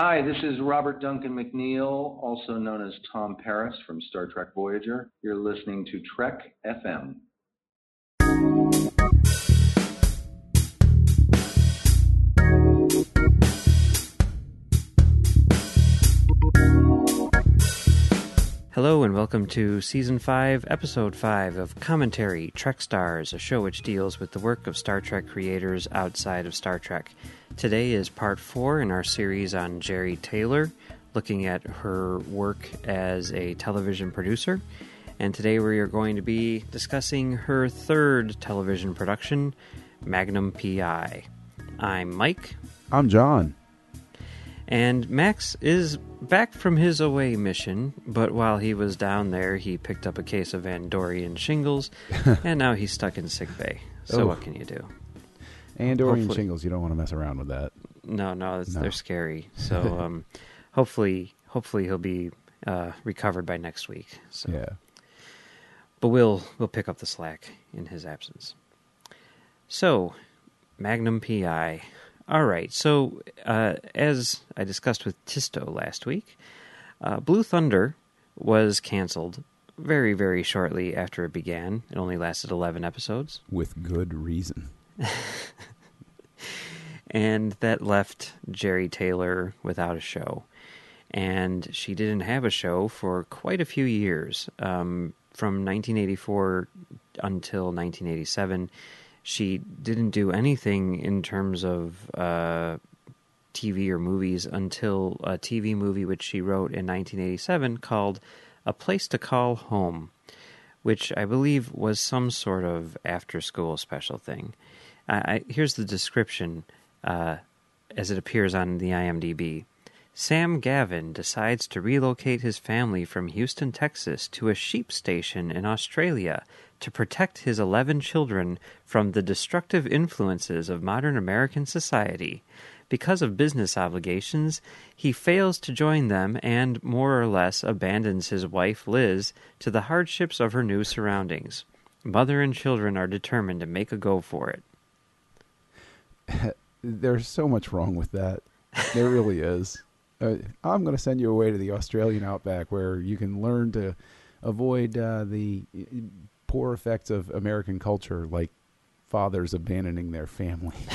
Hi, this is Robert Duncan McNeil, also known as Tom Paris from Star Trek Voyager. You're listening to Trek FM. Hello and welcome to Season 5, Episode 5 of Commentary Trek Stars, a show which deals with the work of Star Trek creators outside of Star Trek. Today is part 4 in our series on Jeri Taylor, looking at her work as a television producer. And today we are going to be discussing her third television production, Magnum PI. I'm Mike. I'm John. And Max is back from his away mission, but while he was down there, he picked up a case of Andorian shingles, and now he's stuck in sick bay. So Oh. what can you do? Andorian Hopefully- shingles, you don't want to mess around with that. No, no, it's, No. they're scary. So um, hopefully, hopefully he'll be uh, recovered by next week. So, Yeah. but we'll we'll pick up the slack in his absence. So, Magnum PI. All right. So, uh, as I discussed with Tisto last week, uh, Blue Thunder was canceled very, very shortly after it began. It only lasted eleven episodes. With good reason. and that left Jeri Taylor without a show. And she didn't have a show for quite a few years. Um, from 1984 until 1987, she didn't do anything in terms of uh, TV or movies until a TV movie which she wrote in 1987 called A Place to Call Home, which I believe was some sort of after school special thing. I, I, here's the description uh, as it appears on the IMDb. Sam Gavin decides to relocate his family from Houston, Texas to a sheep station in Australia to protect his 11 children from the destructive influences of modern American society. Because of business obligations, he fails to join them and more or less abandons his wife Liz to the hardships of her new surroundings. Mother and children are determined to make a go for it. There's so much wrong with that. There really is. Uh, I'm going to send you away to the Australian outback where you can learn to avoid uh, the poor effects of American culture, like fathers abandoning their family.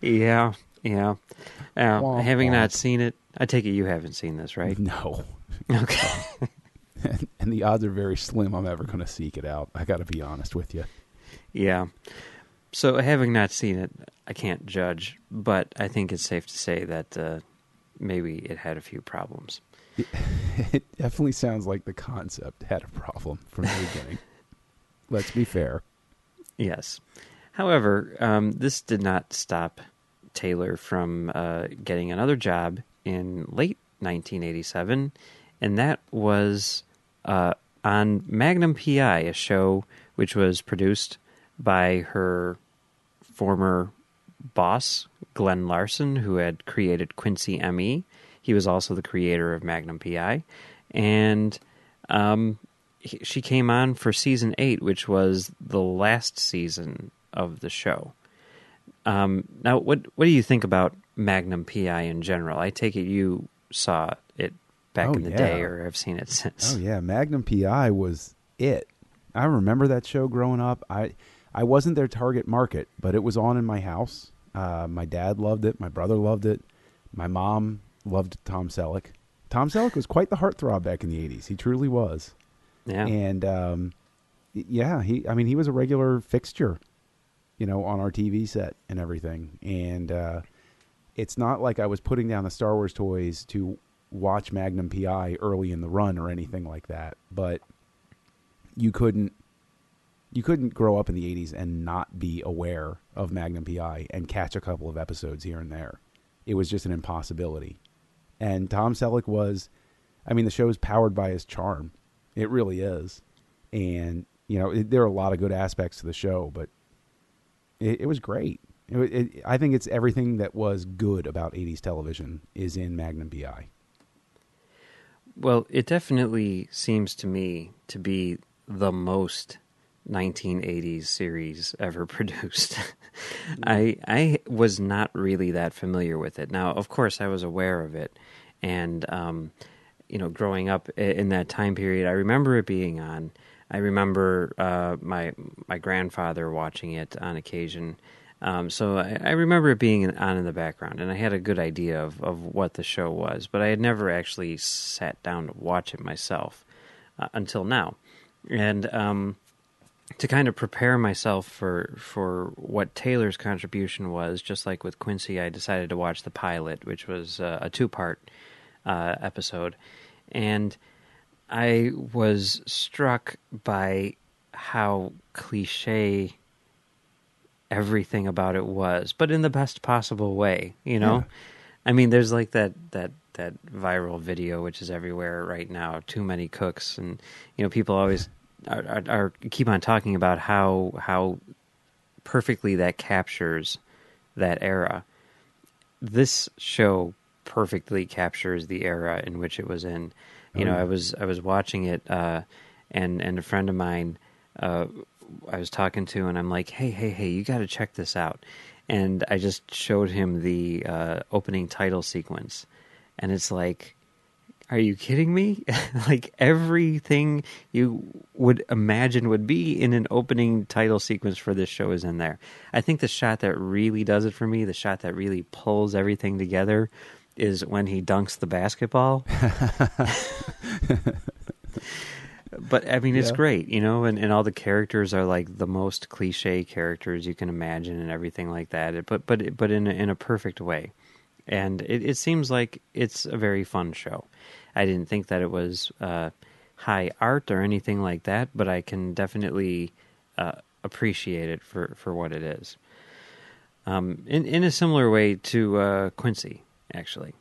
Yeah, yeah. Uh, Womp having not seen it, I take it you haven't seen this, right? no. Okay. and the odds are very slim I'm ever going to seek it out. I got to be honest with you. Yeah. So, having not seen it, I can't judge, but I think it's safe to say that uh, maybe it had a few problems. It definitely sounds like the concept had a problem from the beginning. Let's be fair. Yes. However, um, this did not stop Taylor from uh, getting another job in late 1987, and that was uh, on Magnum PI, a show which was produced by her former boss, Glen Larson, who had created Quincy ME. He was also the creator of Magnum PI. And um, he- she came on for season eight, which was the last season of the show. Um, now, what what do you think about Magnum PI in general? I take it you saw it back Oh, in the yeah. day, or have seen it since. Oh yeah, Magnum PI was it. I remember that show growing up. I I wasn't their target market, but it was on in my house. Uh, my dad loved it. My brother loved it. My mom loved Tom Selleck. Tom Selleck was quite the heartthrob back in the '80s. He truly was. Yeah, And um, yeah, he. I mean, he was a regular fixture, you know, on our TV set and everything. And uh, it's not like I was putting down the Star Wars toys to watch Magnum PI early in the run or anything like that. But you couldn't. You couldn't grow up in the '80s and not be aware of Magnum PI and catch a couple of episodes here and there. It was just an impossibility. And Tom Selleck was, I mean, the show's powered by his charm. It really is. And, you know, it, there are a lot of good aspects to the show, but it, it was great. It, I think it's everything that was good about 80s television is in Magnum PI. Well, it definitely seems to me to be the most 1980s series ever produced. I I was not really that familiar with it. Now, of course, I was aware of it, and um, you know, growing up in that time period, I remember it being on. I remember uh, my my grandfather watching it on occasion. Um, so I, I, remember it being on in the background, and I had a good idea of, of what the show was, but I had never actually sat down to watch it myself uh, until now. And um, to kind of prepare myself for for what Taylor's contribution was, just like with Quincy, I decided to watch the pilot, which was uh, a two part uh, episode, and I was struck by how cliche everything about it was, but in the best possible way. You know, yeah. I mean, there's like that that that viral video which is everywhere right now. Too many cooks, and you know, people always are, are, keep on talking about how how perfectly that captures that era. This show perfectly captures the era in which it was in. You oh, know, yeah. I was I was watching it, uh, and and a friend of mine uh, I was talking to, and I'm like, hey, hey, hey, you got to check this out. And I just showed him the uh, opening title sequence, and it's like, are you kidding me? like everything you would imagine would be in an opening title sequence for this show is in there. I think the shot that really does it for me, the shot that really pulls everything together, is when he dunks the basketball. but I mean, it's yeah. great, you know, and, and all the characters are like the most cliche characters you can imagine, and everything like that. But but but in a, in a perfect way, and it, it seems like it's a very fun show. I didn't think that it was uh, high art or anything like that, but I can definitely uh, appreciate it for, for what it is. Um, in in a similar way to uh, Quincy, actually.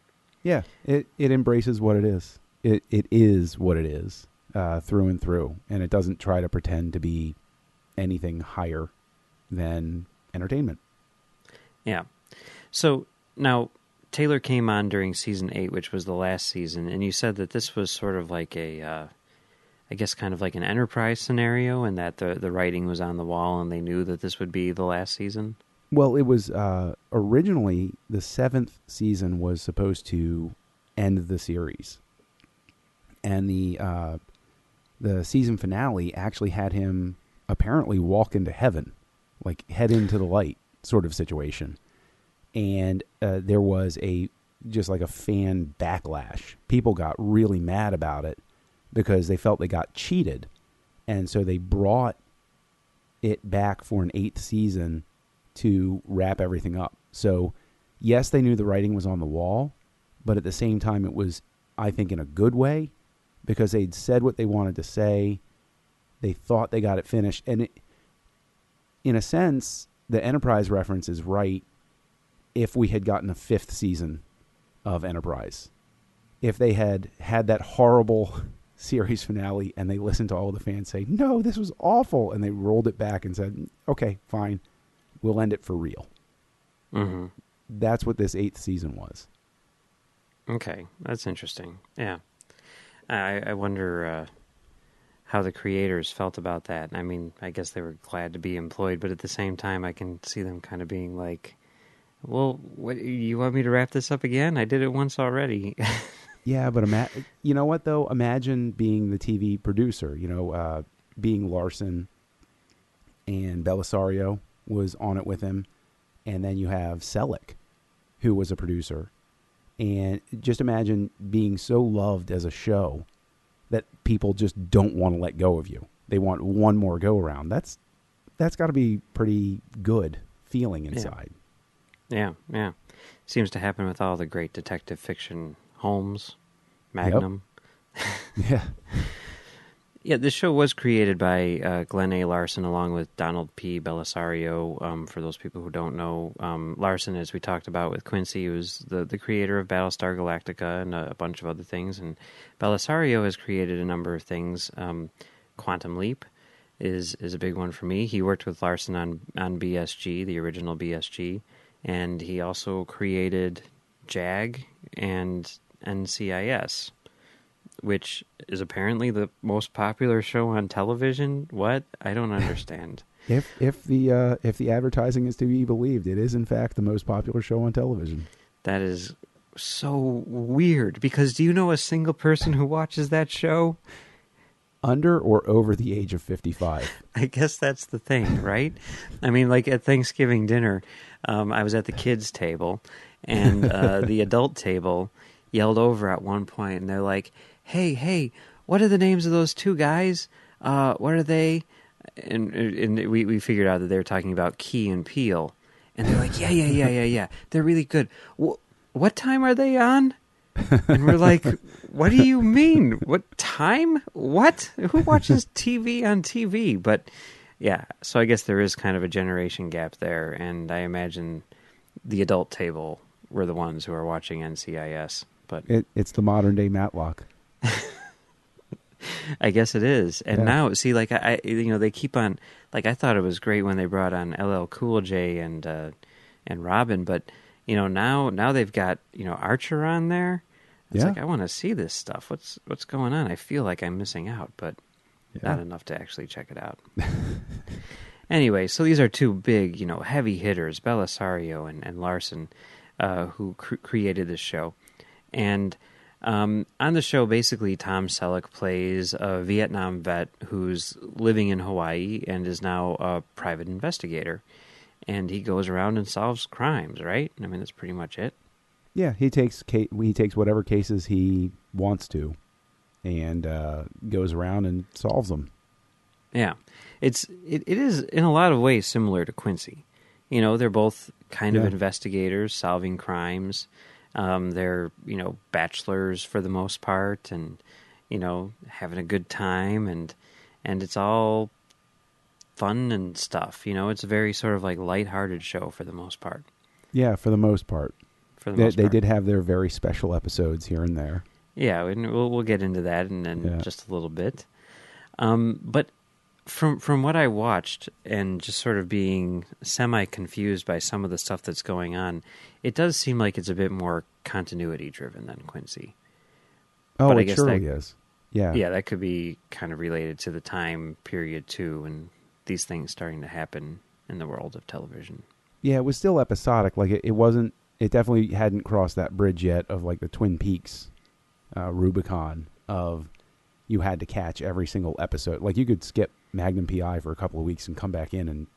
Yeah, it it embraces what it is. It it is what it is uh, through and through, and it doesn't try to pretend to be anything higher than entertainment. Yeah. So now Taylor came on during season eight, which was the last season, and you said that this was sort of like a, uh, I guess, kind of like an enterprise scenario, and that the the writing was on the wall, and they knew that this would be the last season. Well, it was uh, originally the seventh season was supposed to end the series, and the uh, the season finale actually had him apparently walk into heaven, like head into the light sort of situation. And uh, there was a just like a fan backlash. People got really mad about it because they felt they got cheated. And so they brought it back for an eighth season to wrap everything up. So, yes, they knew the writing was on the wall, but at the same time, it was, I think, in a good way because they'd said what they wanted to say. They thought they got it finished. And it, in a sense, the Enterprise reference is right if we had gotten a fifth season of Enterprise. If they had had that horrible series finale and they listened to all the fans say, no, this was awful, and they rolled it back and said, okay, fine, we'll end it for real. Mm-hmm. That's what this eighth season was. Okay, that's interesting. Yeah. I, I wonder uh, how the creators felt about that. I mean, I guess they were glad to be employed, but at the same time, I can see them kind of being like, "Well, what you want me to wrap this up again? I did it once already." yeah, but ima- you know what though? Imagine being the TV producer. You know, uh, being Larson and Bellisario was on it with him, and then you have Selleck, who was a producer, and just imagine being so loved as a show that people just don't want to let go of you. They want one more go around. That's that's got to be pretty good feeling inside. Yeah. Yeah, yeah. Seems to happen with all the great detective fiction. Holmes, Magnum. Yep. yeah. Yeah, this show was created by uh, Glen A. Larson along with Donald P. Bellisario. Um, for those people who don't know, um, Larson, as we talked about with Quincy, was the, the creator of Battlestar Galactica and a, a, bunch of other things. And Bellisario has created a number of things. Um, Quantum Leap is is a big one for me. He worked with Larson on on BSG, the original BSG, and he also created JAG and NCIS which is apparently the most popular show on television. What? I don't understand. If if the uh, if the advertising is to be believed, it is in fact the most popular show on television. that is so weird because do you know a single person who watches that show? Under or over the age of fifty five. I guess that's the thing, right? I mean, like at Thanksgiving dinner, um, I was at the kids' table, and uh, the adult table yelled over at one point, and they're like, "Hey, hey, what are the names of those two guys? Uh, what are they?" And and we we figured out that they were talking about Key and Peele, and they're like, "Yeah, yeah, yeah, yeah, yeah, they're really good. Wh- what time are they on?" And we're like, what do you mean? What time? What? Who watches TV on TV? But yeah, so I guess there is kind of a generation gap there, and I imagine the adult table were the ones who are watching NCIS. But It, it's the modern day Matlock. I guess it is. And Yeah. now, see, like I, I- you know, they keep on. Like I thought it was great when they brought on LL Cool J and uh, and Robin, but you know now now they've got you know Archer on there. It's Yeah. like I want to see this stuff. What's what's going on? I feel like I'm missing out, but not enough to actually check it out. anyway, so these are two big, you know, heavy hitters, Bellisario and, and Larson, uh, who cr- created this show. And um, on the show, basically, Tom Selleck plays a Vietnam vet who's living in Hawaii and is now a private investigator. And he goes around and solves crimes, right? I mean, that's pretty much it. Yeah, he takes he takes whatever cases he wants to, and uh, goes around and solves them. Yeah, it's it, it is in a lot of ways similar to Quincy. You know, they're both kind of investigators solving crimes. Um, they're you know bachelors for the most part, and you know having a good time, and and it's all fun and stuff. You know, it's a very sort of like lighthearted show for the most part. Yeah, for the most part. For the They, most they part. did have their very special episodes here and there. Yeah, and we'll we'll get into that in, in Yeah. just a little bit. Um, but from from what I watched and just sort of being semi confused by some of the stuff that's going on, it does seem like it's a bit more continuity driven than Quincy. Oh, But I it guess surely that- is. Yeah. Yeah, that could be kind of related to the time period too, and these things starting to happen in the world of television. Yeah, it was still episodic. Like it, it wasn't. It definitely hadn't crossed that bridge yet of like the Twin Peaks, uh, Rubicon of you had to catch every single episode. Like you could skip Magnum PI for a couple of weeks and come back in, and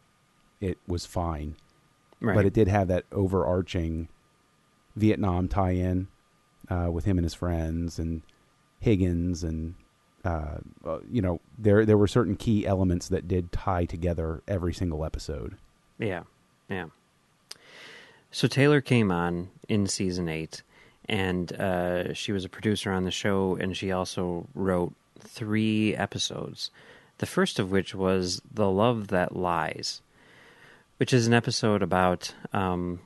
it was fine. Right. But it did have that overarching Vietnam tie-in uh, with him and his friends and Higgins and uh, uh, you know there there were certain key elements that did tie together every single episode. Yeah, yeah. So Taylor came on in season eight, and uh, she was a producer on the show, and she also wrote three episodes. The first of which was "The Love That Lies," which is an episode about um,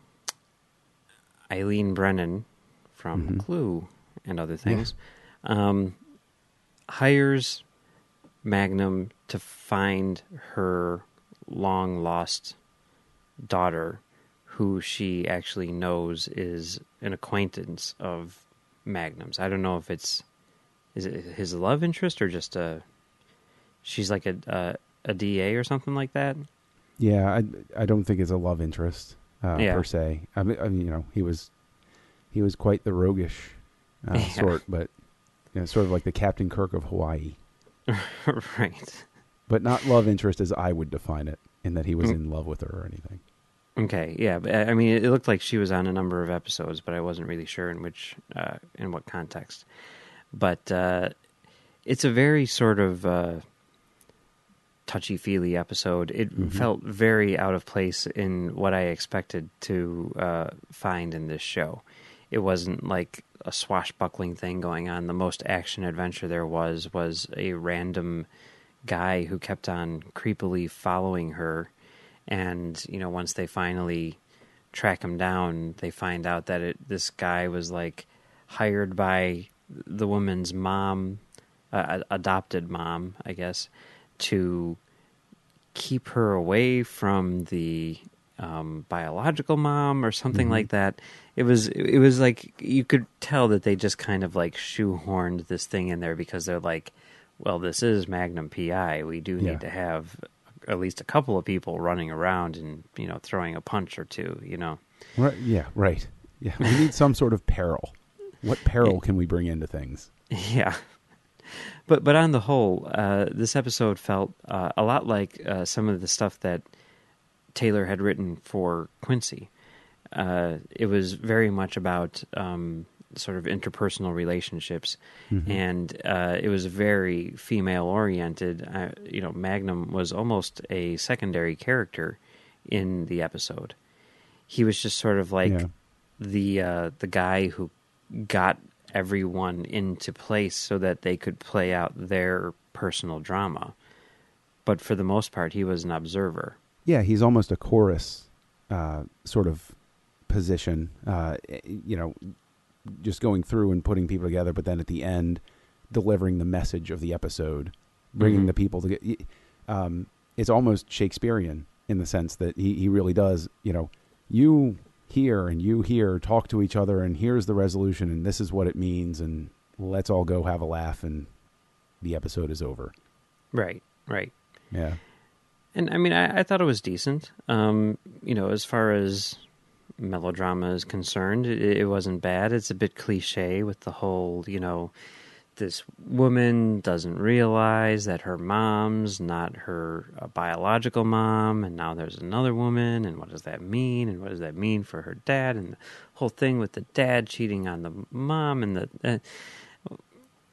Eileen Brennan from Mhm. Clue and other things. Um, hires Magnum to find her long lost daughter, who she actually knows is an acquaintance of Magnum's. I don't know if it's is it his love interest or just a she's like a a, a DA or something like that. Yeah, I I don't think it's a love interest uh, Yeah. per se. I mean, I mean, you know, he was he was quite the roguish uh, Yeah. sort, but you know, sort of like the Captain Kirk of Hawaii, right. but not love interest as I would define it, in that he was Mm. in love with her or anything. Okay, yeah, but I mean, it looked like she was on a number of episodes, but I wasn't really sure in which, uh, in what context. But uh, it's a very sort of uh, touchy feely episode. It Mhm. felt very out of place in what I expected to uh, find in this show. It wasn't like a swashbuckling thing going on. The most action adventure there was was a random guy who kept on creepily following her and you know once they finally track him down they find out that it this guy was like hired by the woman's mom uh, adopted mom i guess to keep her away from the um, biological mom or something Mhm. like that. It was it was like you could tell that they just kind of like shoehorned this thing in there because they're like, well, this is Magnum PI. We do Yeah. need to have at least a couple of people running around and you know throwing a punch or two. You know. Right, yeah, right. Yeah, we need some sort of peril. What peril can we bring into things? Yeah. But but on the whole, uh, this episode felt uh, a lot like uh, some of the stuff that Taylor had written for Quincy. Uh, it was very much about um, sort of interpersonal relationships, Mhm. and uh, it was very female oriented. Uh, you know, Magnum was almost a secondary character in the episode. He was just sort of like Yeah. the uh, the guy who got everyone into place so that they could play out their personal drama. But for the most part, he was an observer. Yeah, he's almost a chorus uh, sort of position. Uh, you know, just going through and putting people together, but then at the end, delivering the message of the episode, bringing Mhm. the people together. Um, it's almost Shakespearean in the sense that he, he really does. You know, you here and you here talk to each other, and here's the resolution, and this is what it means, and let's all go have a laugh, and the episode is over. Right, right. Yeah. And I mean, I, I thought it was decent. Um, you know, as far as melodrama is concerned, it, it wasn't bad. It's a bit cliche with the whole, you know, this woman doesn't realize that her mom's not her biological mom, and now there's another woman, and what does that mean? And what does that mean for her dad? And the whole thing with the dad cheating on the mom, and the, uh,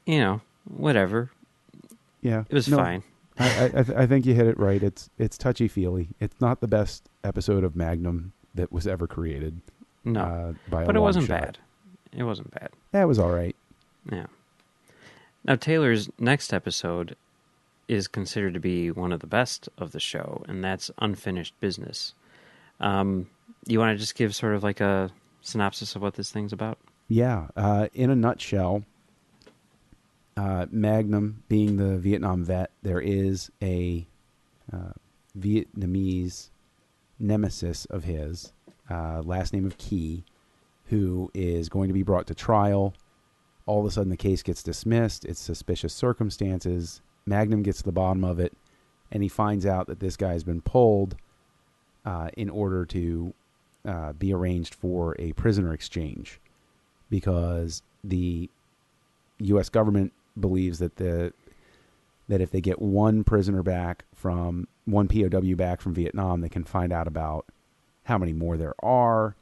you know, whatever. Yeah. It was No, fine. I, I, I think you hit it right. It's it's touchy feely. It's not the best episode of Magnum that was ever created. No, uh, by a but it wasn't shot. bad. It wasn't bad. Yeah, it was all right. Yeah. Now Taylor's next episode is considered to be one of the best of the show, and that's Unfinished Business. Um, you want to just give sort of like a synopsis of what this thing's about? Yeah. Uh, in a nutshell, uh, Magnum being the Vietnam vet, there is a uh, Vietnamese nemesis of his, uh, last name of Key, who is going to be brought to trial. All of a sudden, the case gets dismissed. It's suspicious circumstances. Magnum gets to the bottom of it, and he finds out that this guy's been pulled uh, in order to uh, be arranged for a prisoner exchange because the U.S. government believes that the that if they get one prisoner back from one POW back from Vietnam, they can find out about how many more there are,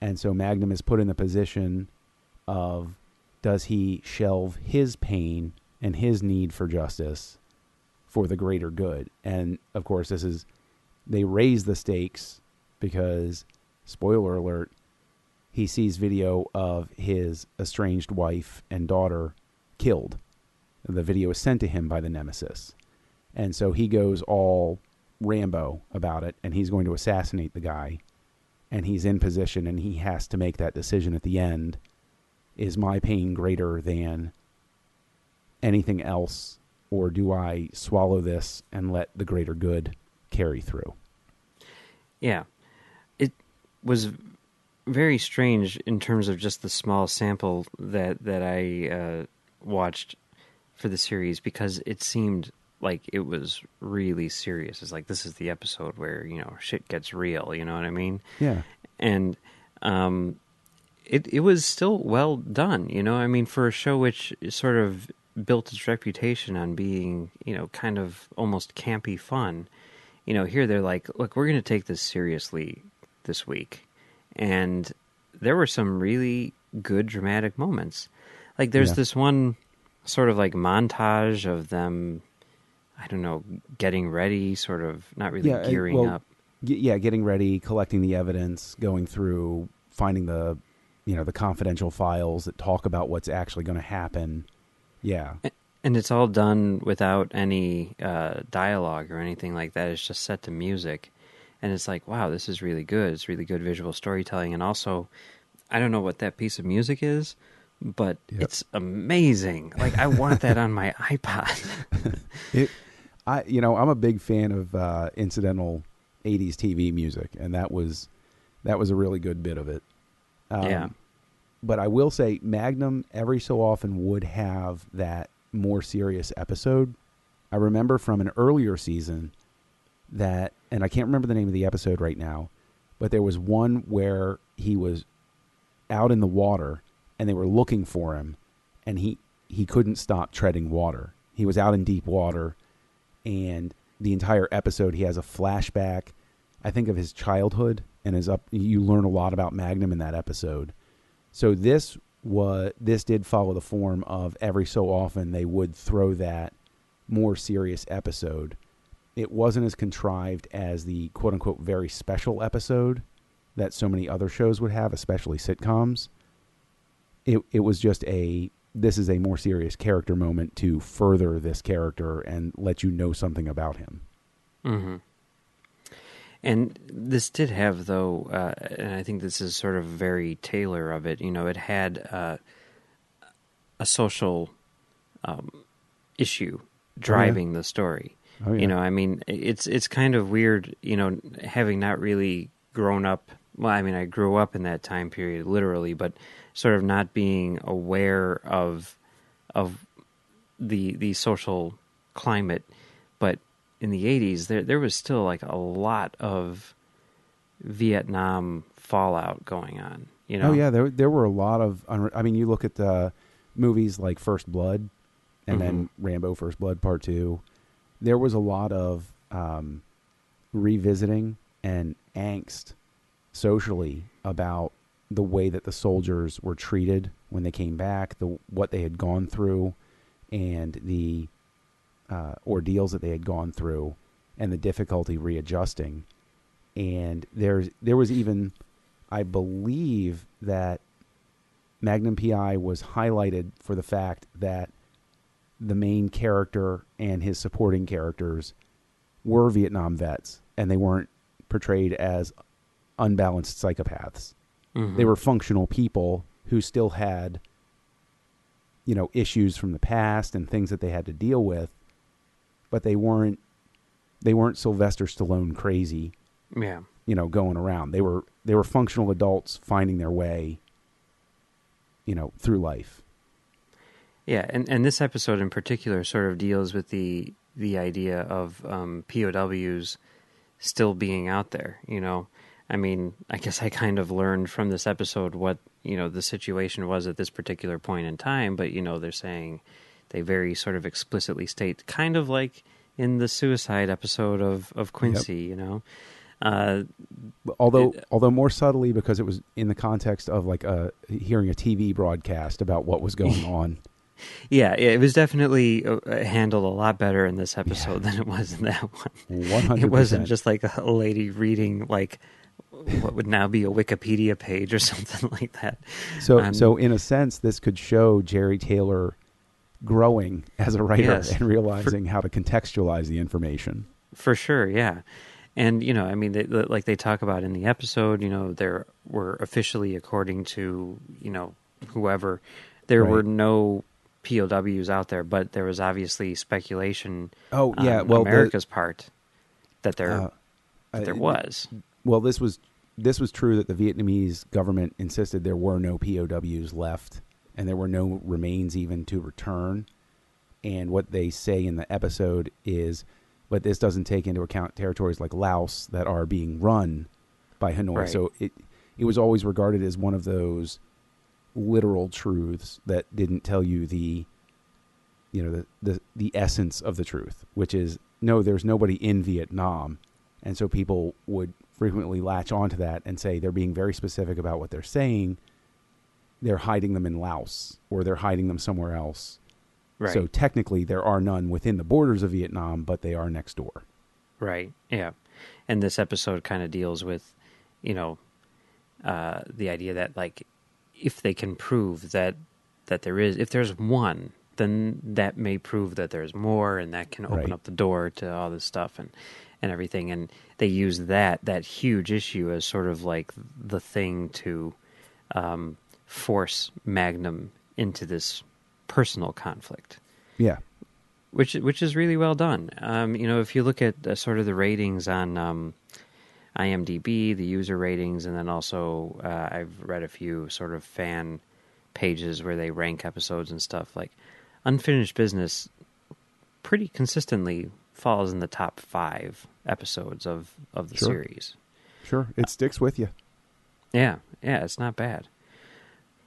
and so Magnum is put in the position of does he shelve his pain and his need for justice for the greater good? And of course, this is they raise the stakes because spoiler alert he sees video of his estranged wife and daughter killed. The video is sent to him by the nemesis. And so he goes all Rambo about it and he's going to assassinate the guy. And he's in position and he has to make that decision at the end. Is my pain greater than anything else? Or do I swallow this and let the greater good carry through? Yeah. It was very strange in terms of just the small sample that that I uh, watched for the series because it seemed like it was really serious. It's like this is the episode where you know shit gets real. You know what I mean? Yeah. and um, it it was still well done. You know, I mean, for a show which sort of built its reputation on being, you know, kind of almost campy fun. You know, here they're like, look, we're going to take this seriously this week, and there were some really good dramatic moments. Like, there's Yeah. this one sort of like montage of them. I don't know, getting ready, sort of not really Yeah, gearing well, up. G- yeah, getting ready, collecting the evidence, going through, finding the, you know, the confidential files that talk about what's actually going to happen. Yeah, And it's all done without any uh, dialogue or anything like that. It's just set to music. And it's like, wow, this is really good. It's really good visual storytelling. And also, I don't know what that piece of music is, but Yep. it's amazing. Like, I want that on my iPod. it. I, you know, I'm a big fan of uh, incidental '80s TV music, and that was that was a really good bit of it. Um, Yeah. But I will say, Magnum every so often would have that more serious episode. I remember from an earlier season that, and I can't remember the name of the episode right now, but there was one where he was out in the water and they were looking for him, and he he couldn't stop treading water. He was out in deep water, and the entire episode he has a flashback. I think of his childhood and his up. You learn a lot about Magnum in that episode. So this was this did follow the form of every so often they would throw that more serious episode. It wasn't as contrived as the quote unquote very special episode that so many other shows would have, especially sitcoms. It it was just a this is a more serious character moment to further this character and let you know something about him. hmm And this did have, though, uh, and I think this is sort of very Taylor of it. You know, it had uh, a social um, issue driving the story. Oh, yeah. You know, I mean, it's it's kind of weird. You know, having not really grown up. Well, I mean, I grew up in that time period, literally, but sort of not being aware of of the the social climate. But in the '80s, there there was still like a lot of Vietnam fallout going on. You know, Oh yeah, there there were a lot of. unre- I mean, you look at the movies like First Blood, and then Rambo: First Blood Part Two. There was a lot of um, revisiting and angst socially about the way that the soldiers were treated when they came back, the what they had gone through, and the uh, ordeals that they had gone through, and the difficulty readjusting. And there's there was even, I believe that Magnum PI was highlighted for the fact that the main character and his supporting characters were Vietnam vets, and they weren't portrayed as unbalanced psychopaths. Mhm. They were functional people who still had, you know, issues from the past and things that they had to deal with, but they weren't they weren't Sylvester Stallone crazy, yeah. you know, going around. They were they were functional adults finding their way, you know, through life. Yeah, and, and this episode in particular sort of deals with the the idea of um, POWs still being out there. You know, I mean, I guess I kind of learned from this episode what you know the situation was at this particular point in time. But you know, they're saying they very sort of explicitly state, kind of like in the suicide episode of of Quincy. You know, uh, although It- although more subtly because it was in the context of like a hearing a TV broadcast about what was going on. yeah, it was definitely uh, handled a lot better in this episode than it was in that one. 100%. It wasn't just like a lady reading like what would now be a Wikipedia page or something like that. so. um, so in a sense, this could show Jeri Taylor growing as a writer Yes. and realizing how to contextualize the information. For sure, yeah. And you know, I mean, they, like they talk about in the episode, you know, there were officially, according to you know whoever, there Right. were no POWs out there, but there was obviously speculation. Oh, yeah, on well, the- America's part that there Uh, that there was. Well, this was this was true that the Vietnamese government insisted there were no POWs left, and there were no remains even to return. And what they say in the episode is, but this doesn't take into account territories like Laos that are being run by Hanoi. Right. So it it was always regarded as one of those literal truths that didn't tell you the you know the the, the essence of the truth, which is no, there's nobody in Vietnam, and so people would frequently latch onto that and say they're being very specific about what they're saying. They're hiding them in Laos or they're hiding them somewhere else. Right. So technically, there are none within the borders of Vietnam, but they are next door. Right. Yeah. And this episode kind of deals with, you know, uh, the idea that like if they can prove that that there is if there's one, then that may prove that there's more, and that can open Right. up the door to all this stuff and and everything. And they use that that huge issue as sort of like the thing to um, force Magnum into this personal conflict Yeah. which which is really well done. Um, you know, if you look at uh, sort of the ratings on um, IMDb, the user ratings, and then also uh, I've read a few sort of fan pages where they rank episodes and stuff. Like Unfinished Business, pretty consistently falls in the top five episodes of of the Sure. series. Sure, it sticks with you. Yeah, yeah, it's not bad.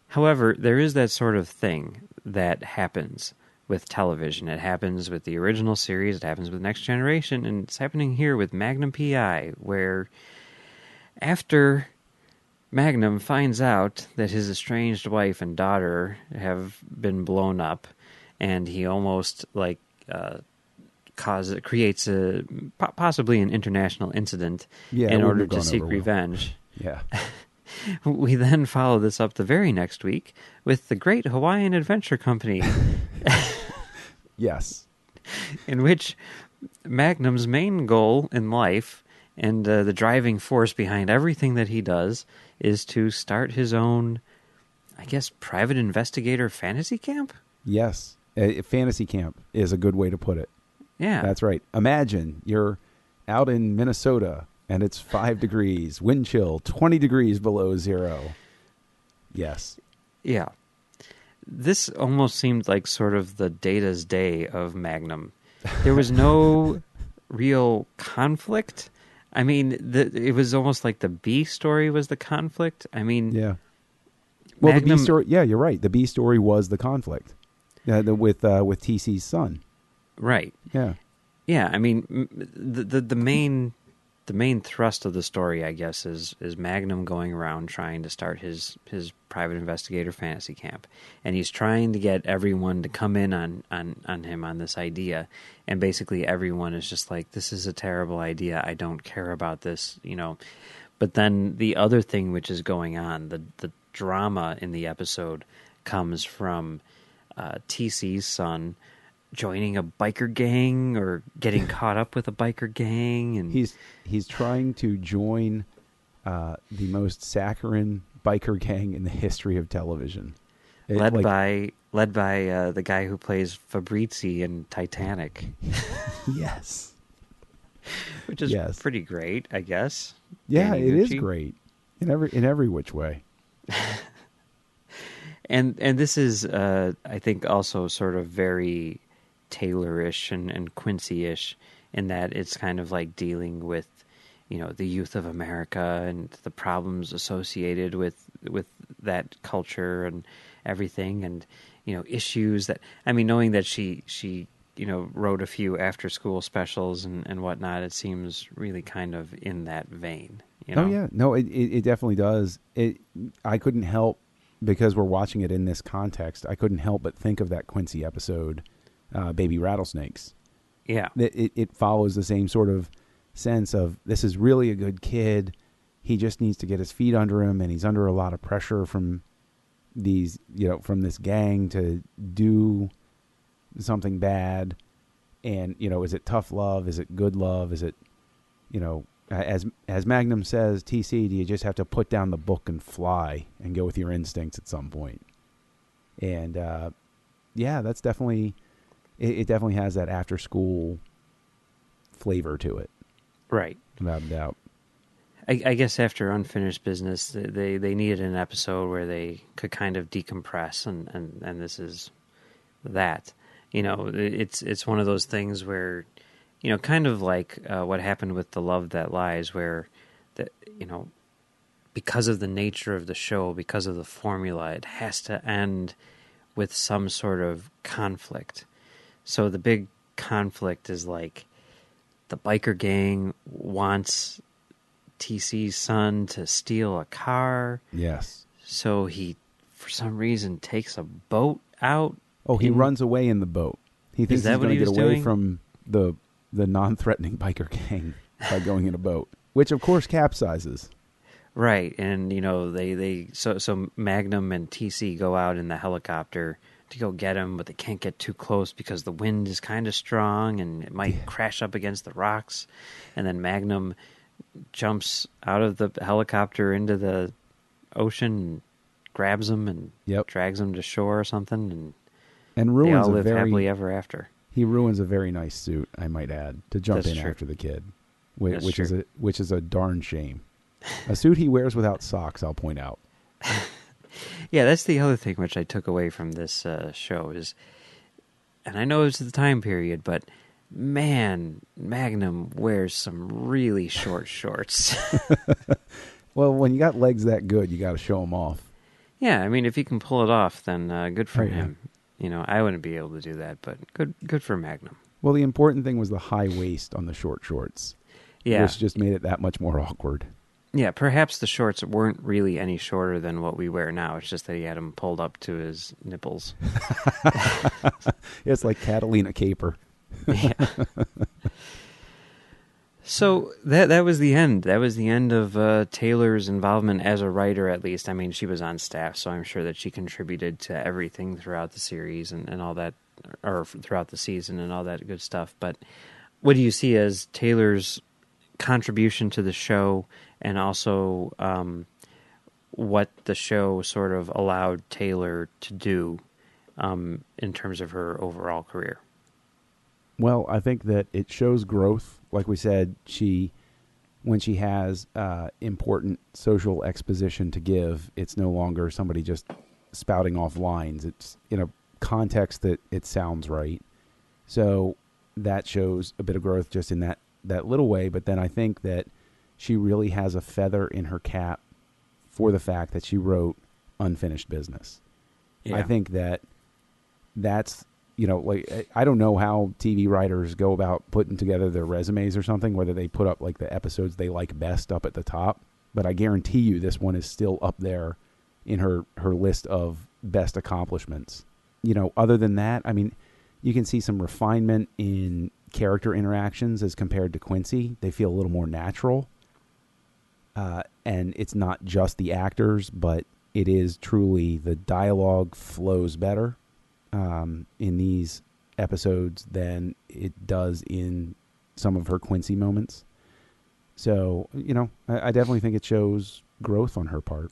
However, there is that sort of thing that happens with television. It happens with the original series, it happens with Next Generation, and it's happening here with Magnum PI, where after Magnum finds out that his estranged wife and daughter have been blown up, and he almost like uh, causes creates a possibly an international incident Yeah, in order to seek over well. revenge. Yeah, We then follow this up the very next week with the Great Hawaiian Adventure Company, yes, in which Magnum's main goal in life and uh, the driving force behind everything that he does is to start his own, I guess, private investigator fantasy camp. yes. A fantasy camp is a good way to put it. Yeah, That's right. Imagine you're out in Minnesota and it's five degrees, wind chill, 20 degrees below zero. Yes. Yeah. This almost seemed like sort of the Data's day of Magnum. There was no real conflict. I mean, the, it was almost like the B story was the conflict. I mean, Yeah. Well, the B story, yeah, you're right. The B story was the conflict uh, the, with uh, with TC's son. Right. Yeah. Yeah, I mean, the, the the main the main thrust of the story, I guess, is is Magnum going around trying to start his his private investigator fantasy camp, and he's trying to get everyone to come in on on on him on this idea, and basically everyone is just like, "This is a terrible idea. I don't care about this," you know. But then the other thing which is going on, the the drama in the episode comes from uh, TC's son joining a biker gang or getting caught up with a biker gang and He's he's trying to join uh, the most saccharine biker gang in the history of television. It, led like- by led by uh, the guy who plays Fabrizio in Titanic, yes, which is Yes. pretty great, I guess. yeah, Danny it is Nucci. great in every in every which way. and and this is uh, I think also sort of very Taylor-ish and, and Quincy-ish in that it's kind of like dealing with you know the youth of America and the problems associated with with that culture and everything and you know issues that I mean knowing that she she you know wrote a few after school specials and and whatnot it seems really kind of in that vein you oh, know Oh yeah, no, it, it it definitely does. It I couldn't help because we're watching it in this context. I couldn't help but think of that Quincy episode, uh, "Baby Rattlesnakes." yeah It, it it follows the same sort of sense of this is really a good kid. He just needs to get his feet under him, and he's under a lot of pressure from these you know from this gang to do something bad. And you know, is it tough love? Is it good love? Is it you know, as as Magnum says, TC, do you just have to put down the book and fly and go with your instincts at some point? And uh, yeah, that's definitely it, it. Definitely has that after school flavor to it, right without a doubt. I, I guess after unfinished business, they they needed an episode where they could kind of decompress, and and and this is that. You know, it's it's one of those things where, you know, kind of like uh, what happened with the love that lies, where that you know, because of the nature of the show, because of the formula, it has to end with some sort of conflict. So the big conflict is like the biker gang wants TC's son to steal a car, Yes. so he, for some reason, takes a boat out. Oh, he in- runs away in the boat. He thinks he's going he to get away doing? from the the non-threatening biker gang by going in a boat, which of course capsizes. Right, and you know they they so so Magnum and TC go out in the helicopter to go get him, but they can't get too close because the wind is kind of strong and it might Yeah. crash up against the rocks. And then Magnum jumps out of the helicopter into the ocean, and grabs him, and Yep. drags him to shore or something, and And they ruins all a live very happily ever after. he ruins a very nice suit, I might add, to jump That's in true. after the kid, which, That's which is a which is a darn shame. A suit he wears without socks. I'll point out. Yeah, that's the other thing which I took away from this uh, show is, and I know it's the time period, but man, Magnum wears some really short shorts. Well, when you got legs that good, you got to show them off. yeah, I mean, if he can pull it off, then uh, good for Right, yeah. him. You know, I wouldn't be able to do that, but good, good for Magnum. Well, the important thing was the high waist on the short shorts, Yeah, which just made it that much more awkward. Yeah. Perhaps the shorts weren't really any shorter than what we wear now. It's just that he had them pulled up to his nipples. It's like Catalina Caper. yeah. So that that was the end. That was the end of uh, Taylor's involvement as a writer. At least, I mean, she was on staff, so I'm sure that she contributed to everything throughout the series and, and all that, or throughout the season and all that good stuff. But what do you see as Taylor's contribution to the show, and also um, what the show sort of allowed Taylor to do um, in terms of her overall career? Well, I think that it shows growth. Like we said, she when she has uh, important social exposition to give, it's no longer somebody just spouting off lines. It's in a context that it sounds right. So that shows a bit of growth just in that that little way. But then I think that she really has a feather in her cap for the fact that she wrote unfinished business. I think that that's you know like I- I don't know how TV writers go about putting together their resumes or something whether they put up like the episodes they like best up at the top but I guarantee you this one is still up there in her her list of best accomplishments. You know other than that I mean you can see some refinement in character interactions as compared to Quincy. They feel a little more natural uh, and it's not just the actors, but it is truly the dialogue flows better um, in these episodes than it does in some of her Quincy moments. So you know, I, I definitely think it shows growth on her part.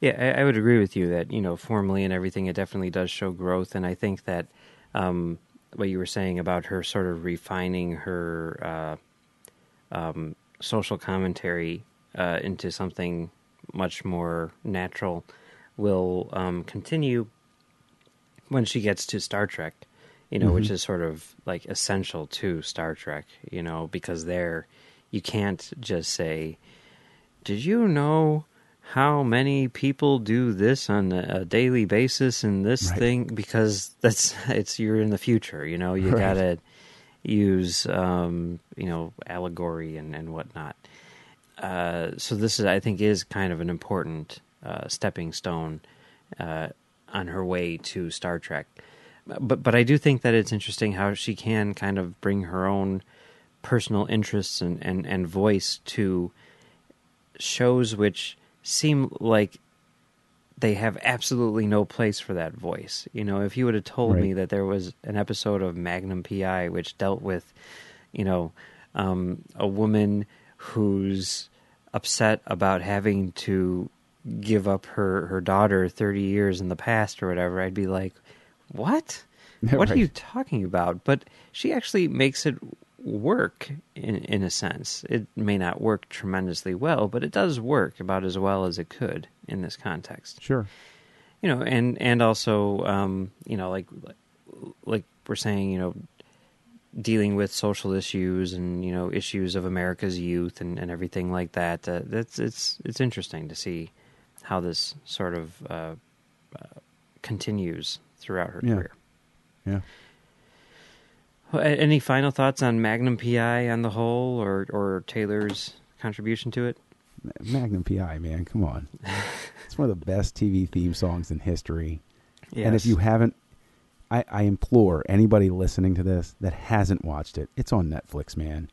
Yeah, I, I would agree with you that you know formally and everything, it definitely does show growth, and I think that um, what you were saying about her sort of refining her uh, um, social commentary uh, into something much more natural will um, continue when she gets to Star Trek. You know, which Mhm. is sort of like essential to Star Trek. You know, because there you can't just say, "Did you know?" how many people do this on a, a daily basis in this Right. thing because that's it's you're in the future you know you Right. gotta use um you know allegory and and whatnot. Uh so this is i think is kind of an important uh stepping stone uh on her way to star trek. But but i do think that it's interesting how she can kind of bring her own personal interests and and, and voice to shows which seem like they have absolutely no place for that voice. You know, if you would have told me that there was an episode of Magnum PI which dealt with, you know, um, a woman who's upset about having to give up her, her daughter 30 years in the past or whatever, I'd be like, what? What are you talking about? But she actually makes it work in in a sense. It may not work tremendously well, but it does work about as well as it could in this context. Sure. You know, and and also um, you know, like like we're saying, you know, dealing with social issues and you know issues of America's youth and, and everything like that. Uh, that's it's it's interesting to see how this sort of uh, uh, continues throughout her Yeah. career. Yeah. Well, Any final thoughts on Magnum PI on the whole, or or Taylor's contribution to it? Magnum PI, man, come on. it's one of the best TV theme songs in history. And if you haven't, I, I implore anybody listening to this that hasn't watched it, it's on Netflix, man.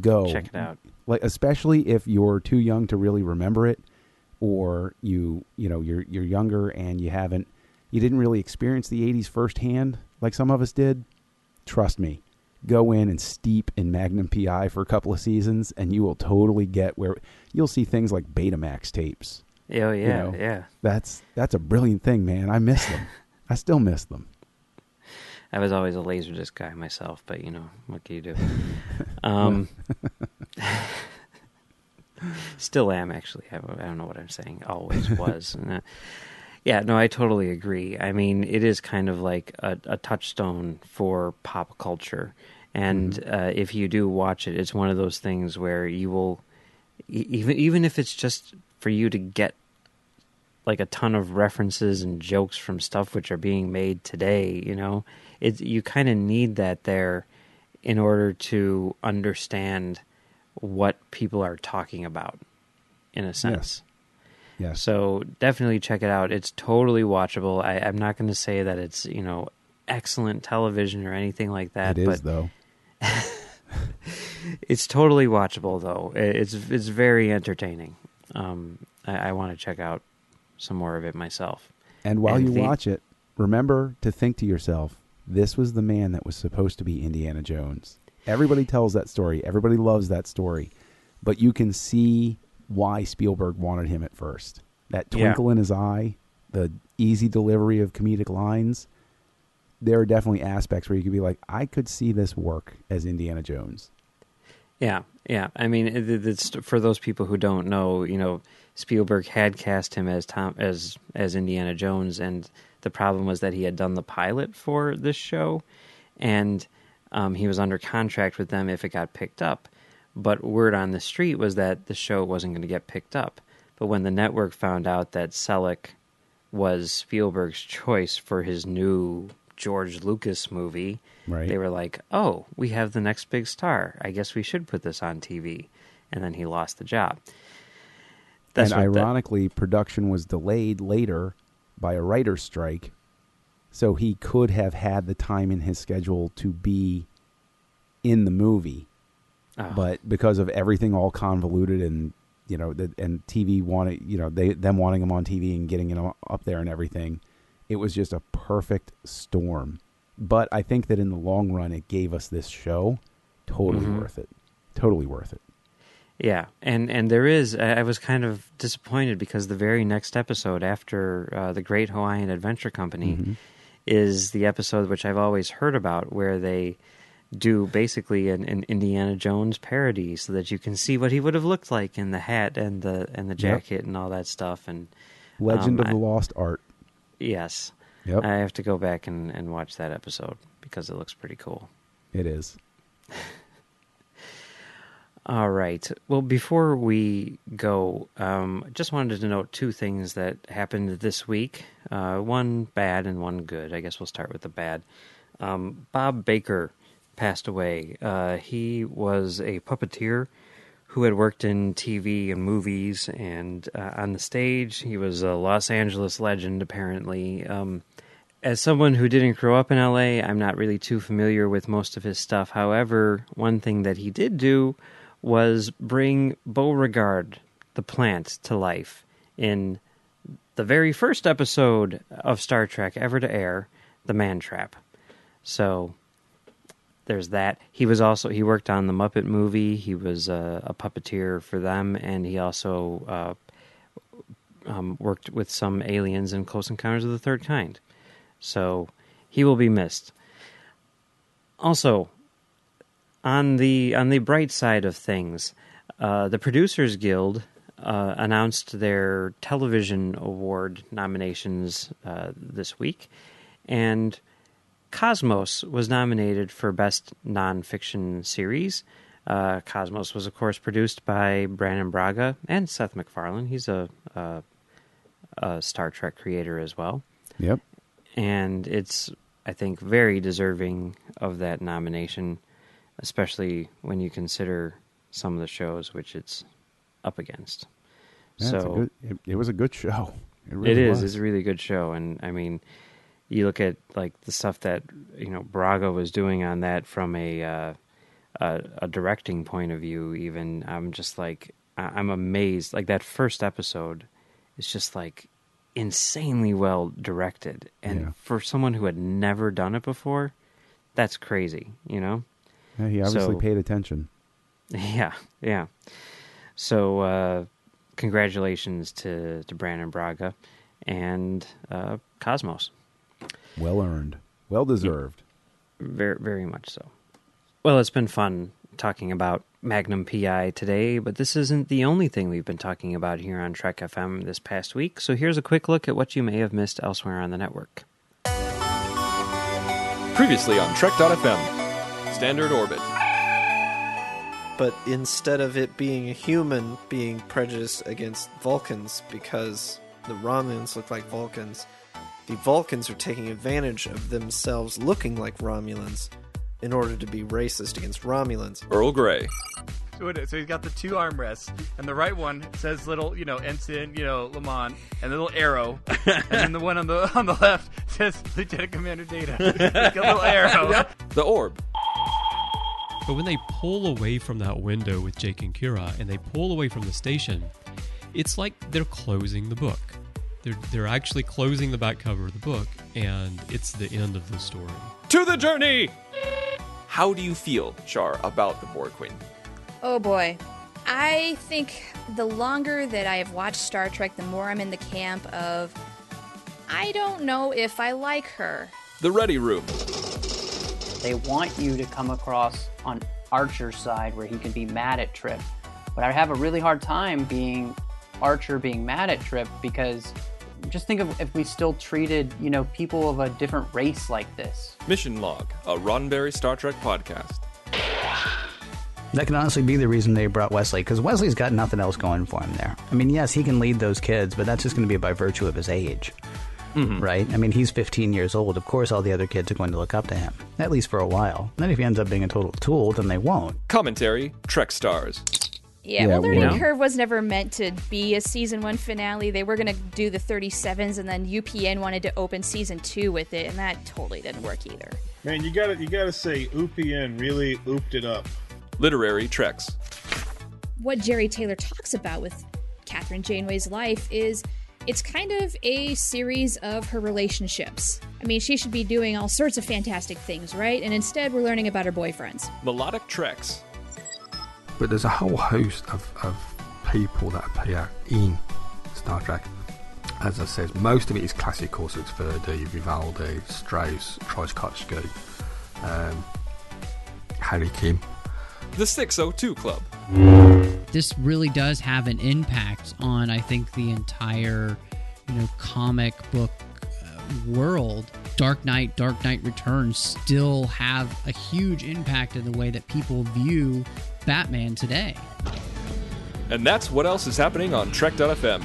Go check it out, Like especially if you're too young to really remember it, or you you know you're you're younger and you haven't you didn't really experience the '80s firsthand like some of us did. Trust me, go in and steep in Magnum PI for a couple of seasons, and you will totally get where you'll see things like Betamax tapes. oh yeah, know, yeah. That's that's a brilliant thing, man. I miss them. I still miss them. I was always a Laserdisc guy myself, but you know what can you do? Um, still am actually. I, I don't know what I'm saying. Always was. and, uh, yeah, no, I totally agree. I mean, it is kind of like a, a touchstone for pop culture, and Mm-hmm. uh, if you do watch it, it's one of those things where you will, even even if it's just for you to get like a ton of references and jokes from stuff which are being made today, you know, it you kind of need that there in order to understand what people are talking about in a sense. Yes. So definitely check it out. It's totally watchable. I, I'm not going to say that it's you know excellent television or anything like that, it is but though. it's totally watchable though. It's it's very entertaining. Um, I, I want to check out some more of it myself. And while And you the- watch it, remember to think to yourself, this was the man that was supposed to be Indiana Jones. Everybody tells that story. Everybody loves that story. But you can see why Spielberg wanted him at first. That Yeah. twinkle in his eye, the easy delivery of comedic lines. There are definitely aspects where you could be like, I could see this work as Indiana Jones. Yeah, yeah. I mean, it, it- it's for those people who don't know. You know, Spielberg had cast him as Tom as as Indiana Jones, and the problem was that he had done the pilot for this show, and um, he was under contract with them if it got picked up. But word on the street was that the show wasn't going to get picked up. But when the network found out that Selleck was Spielberg's choice for his new George Lucas movie, Right. they were like, "Oh, we have the next big star. I guess we should put this on TV." And then he lost the job. and what the- ironically, production was delayed later by a writer's strike, so he could have had the time in his schedule to be in the movie, oh, but because of everything all convoluted and you know, and TV wanted, you know, they them wanting him on TV and getting him up there and everything, it was just a perfect storm. But I think that in the long run, it gave us this show totally Mhm. worth it. Totally worth it. yeah, and and there is. I was kind of disappointed because the very next episode after uh, the Great Hawaiian Adventure Company Mhm. is the episode which I've always heard about, where they do basically an, an Indiana Jones parody, so that you can see what he would have looked like in the hat and the and the Yep. jacket and all that stuff. And Legend Um, of the I- Lost Art. Yes, Yep, I have to go back and, and watch that episode because it looks pretty cool. it is. All right. Well, before we go, um, just wanted to note two things that happened this week. Uh, one bad and one good. I guess we'll start with the bad. Um, Bob Baker passed away. Uh, he was a puppeteer who had worked in TV and movies and uh, on the stage. He was a Los Angeles legend, apparently. Um, as someone who didn't grow up in LA, I'm not really too familiar with most of his stuff. However, one thing that he did do was bring Beauregard, the plant, to life in the very first episode of Star Trek ever to air, The Man Trap. So there's that. He was also he worked on the Muppet movie. He was uh, a puppeteer for them, and he also uh, um, worked with some aliens in Close Encounters of the Third Kind. So he will be missed. Also, on the on the bright side of things, uh, the Producers Guild uh, announced their television award nominations uh, this week, and Cosmos was nominated for Best Nonfiction Series. Uh, Cosmos was, of course, produced by Brannon Braga and Seth MacFarlane. He's a, a, a Star Trek creator as well Yep. and it's I think very deserving of that nomination, especially when you consider some of the shows which it's up against. Yeah, so good, it, it was a good show. It, it really is. was. It's a really good show, and I mean, you look at like the stuff that you know Braga was doing on that from a uh, a, a directing point of view. Even I'm just like I'm amazed. Like that first episode is just like insanely well directed, and Yeah. for someone who had never done it before, that's crazy. You know. Yeah, he obviously So- paid attention. Yeah, yeah. So, uh, congratulations to, to Brannon Braga and uh, Cosmos. Well earned. Well deserved. very very much so. Well, it's been fun talking about Magnum PI today, but this isn't the only thing we've been talking about here on Trek FM this past week. So here's a quick look at what you may have missed elsewhere on the network. Previously on Trek.fm, Standard Orbit. But instead of it being a human being prejudiced against Vulcans because the Romulans look like Vulcans, the Vulcans are taking advantage of themselves looking like Romulans in order to be racist against Romulans. Earl Grey. So, it is. so he's got the two armrests, and the right one says little, you know, ensign, you know, Lamont, and the little arrow, and then the one on the on the left says Lieutenant Commander Data, like a little arrow. The Orb. But when they pull away from that window with Jake and Kira and they pull away from the station, it's like they're closing the book. They're, they're actually closing the back cover of the book, and it's the end of the story. To the journey! How do you feel, Char, about the Borg Queen? Oh boy. I think the longer that I have watched Star Trek, the more I'm in the camp of I don't know if I like her. The Ready Room. They want you to come across on Archer's side where he can be mad at Trip. But I have a really hard time being Archer being mad at Trip because just think of if we still treated, you know, people of a different race like this. Mission Log, a Roddenberry Star Trek podcast. That can honestly be the reason they brought Wesley, because Wesley's got nothing else going for him there. I mean, yes, he can lead those kids, but that's just going to be by virtue of his age. Mm-hmm. Right? I mean, he's 15 years old. Of course, all the other kids are going to look up to him, at least for a while. Then, if he ends up being a total tool, then they won't. Commentary, Trek Stars. Yeah, Yeah, well, Learning well- Curve was never meant to be a season one finale. They were going to do the 37s, and then UPN wanted to open season two with it, and that totally didn't work either. Man, you gotta you gotta say UPN really ooped it up. Literary Treks. what Jeri Taylor talks about with Kathryn Janeway's life is it's kind of a series of her relationships. I mean, she should be doing all sorts of fantastic things, right? And instead, we're learning about her boyfriends. Melodic Treks. But there's a whole host of, of people that appear in Star Trek. As I said, most of it is classical, so it's Verdi, Vivaldi, Strauss, Tchaikovsky, um, Harry Kim. The 602 Club. this really does have an impact on I think the entire you know comic book uh, world. Dark Knight, Dark Knight Returns still have a huge impact in the way that people view Batman today. And that's what else is happening on Trek.fm.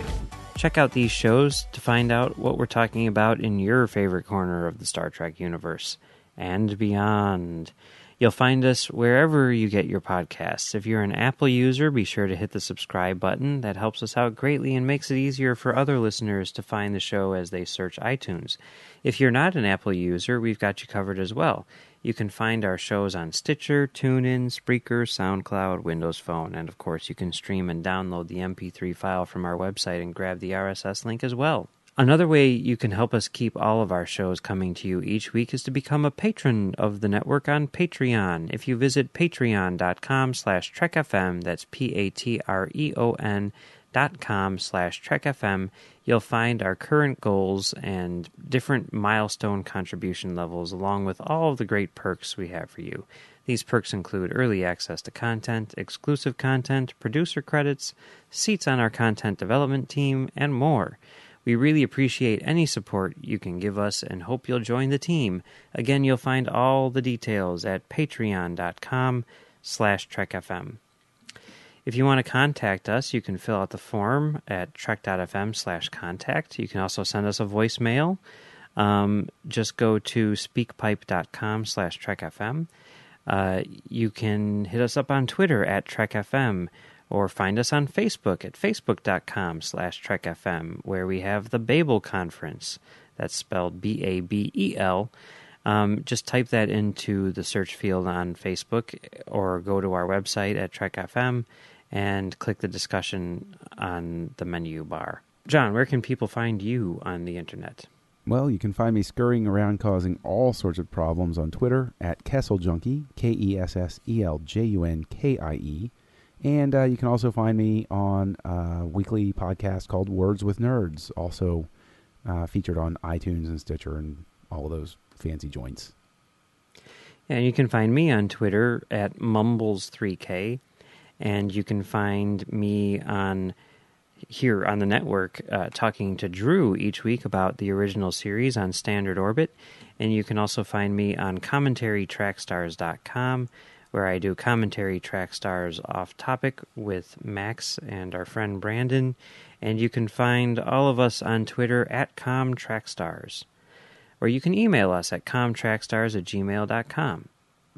Check out these shows to find out what we're talking about in your favorite corner of the Star Trek universe and beyond. You'll find us wherever you get your podcasts. If you're an Apple user, be sure to hit the subscribe button. That helps us out greatly and makes it easier for other listeners to find the show as they search iTunes. If you're not an Apple user, we've got you covered as well. You can find our shows on Stitcher, TuneIn, Spreaker, SoundCloud, Windows Phone, and of course, you can stream and download the MP3 file from our website and grab the RSS link as well. Another way you can help us keep all of our shows coming to you each week is to become a patron of the network on Patreon. If you visit patreon.com slash trekfm, that's P-A-T-R-E-O-N dot com slash trekfm, you'll find our current goals and different milestone contribution levels along with all of the great perks we have for you. These perks include early access to content, exclusive content, producer credits, seats on our content development team, and more. We really appreciate any support you can give us and hope you'll join the team. Again, you'll find all the details at patreon.com slash trekfm. If you want to contact us, you can fill out the form at trek.fm slash contact. You can also send us a voicemail. Um, just go to speakpipe.com slash trekfm. Uh, you can hit us up on Twitter at trekfm or find us on Facebook at facebook.com slash trekfm, where we have the Babel Conference. That's spelled B-A-B-E-L. Um, just type that into the search field on Facebook or go to our website at trekfm and click the discussion on the menu bar. John, where can people find you on the internet? Well, you can find me scurrying around causing all sorts of problems on Twitter at Kessel Junkie, K E S S E L J U N K I E. And uh, you can also find me on a weekly podcast called Words with Nerds, also uh, featured on iTunes and Stitcher and all of those fancy joints. And you can find me on Twitter at Mumbles3K, and you can find me on here on the network uh, talking to Drew each week about the original series on Standard Orbit. And you can also find me on commentarytrackstars.com, where I do commentary track stars off topic with Max and our friend Brandon. And you can find all of us on Twitter at ComTrackstars, or you can email us at comtrackstars at gmail.com.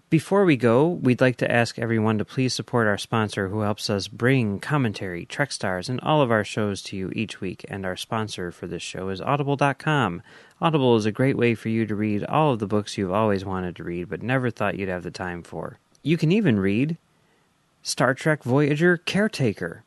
Before we go, we'd like to ask everyone to please support our sponsor who helps us bring commentary, Trek Stars, and all of our shows to you each week. And our sponsor for this show is Audible.com. Audible is a great way for you to read all of the books you've always wanted to read but never thought you'd have the time for. You can even read Star Trek Voyager Caretaker,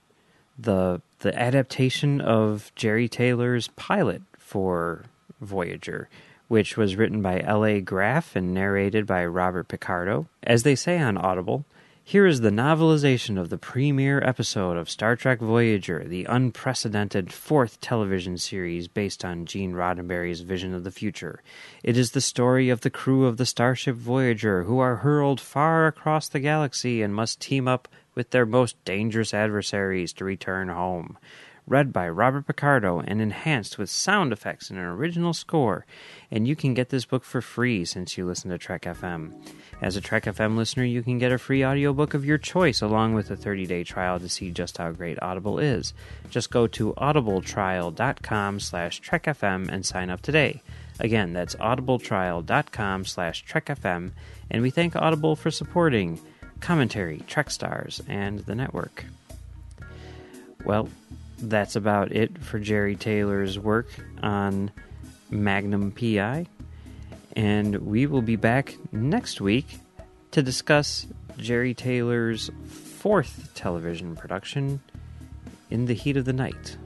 the the adaptation of Jeri Taylor's pilot for Voyager which was written by L.A. Graf and narrated by Robert Picardo. As they say on Audible, here is the novelization of the premiere episode of Star Trek Voyager, the unprecedented fourth television series based on Gene Roddenberry's vision of the future. It is the story of the crew of the starship Voyager who are hurled far across the galaxy and must team up with their most dangerous adversaries to return home read by Robert Picardo and enhanced with sound effects and an original score. And you can get this book for free since you listen to Trek FM. As a Trek FM listener, you can get a free audiobook of your choice along with a 30-day trial to see just how great Audible is. Just go to audibletrial.com slash trekfm and sign up today. Again, that's audibletrial.com slash trekfm, and we thank Audible for supporting commentary, Trek Stars, and the network. Well, that's about it for Jeri Taylor's work on Magnum PI. And we will be back next week to discuss Jeri Taylor's fourth television production, In the Heat of the Night.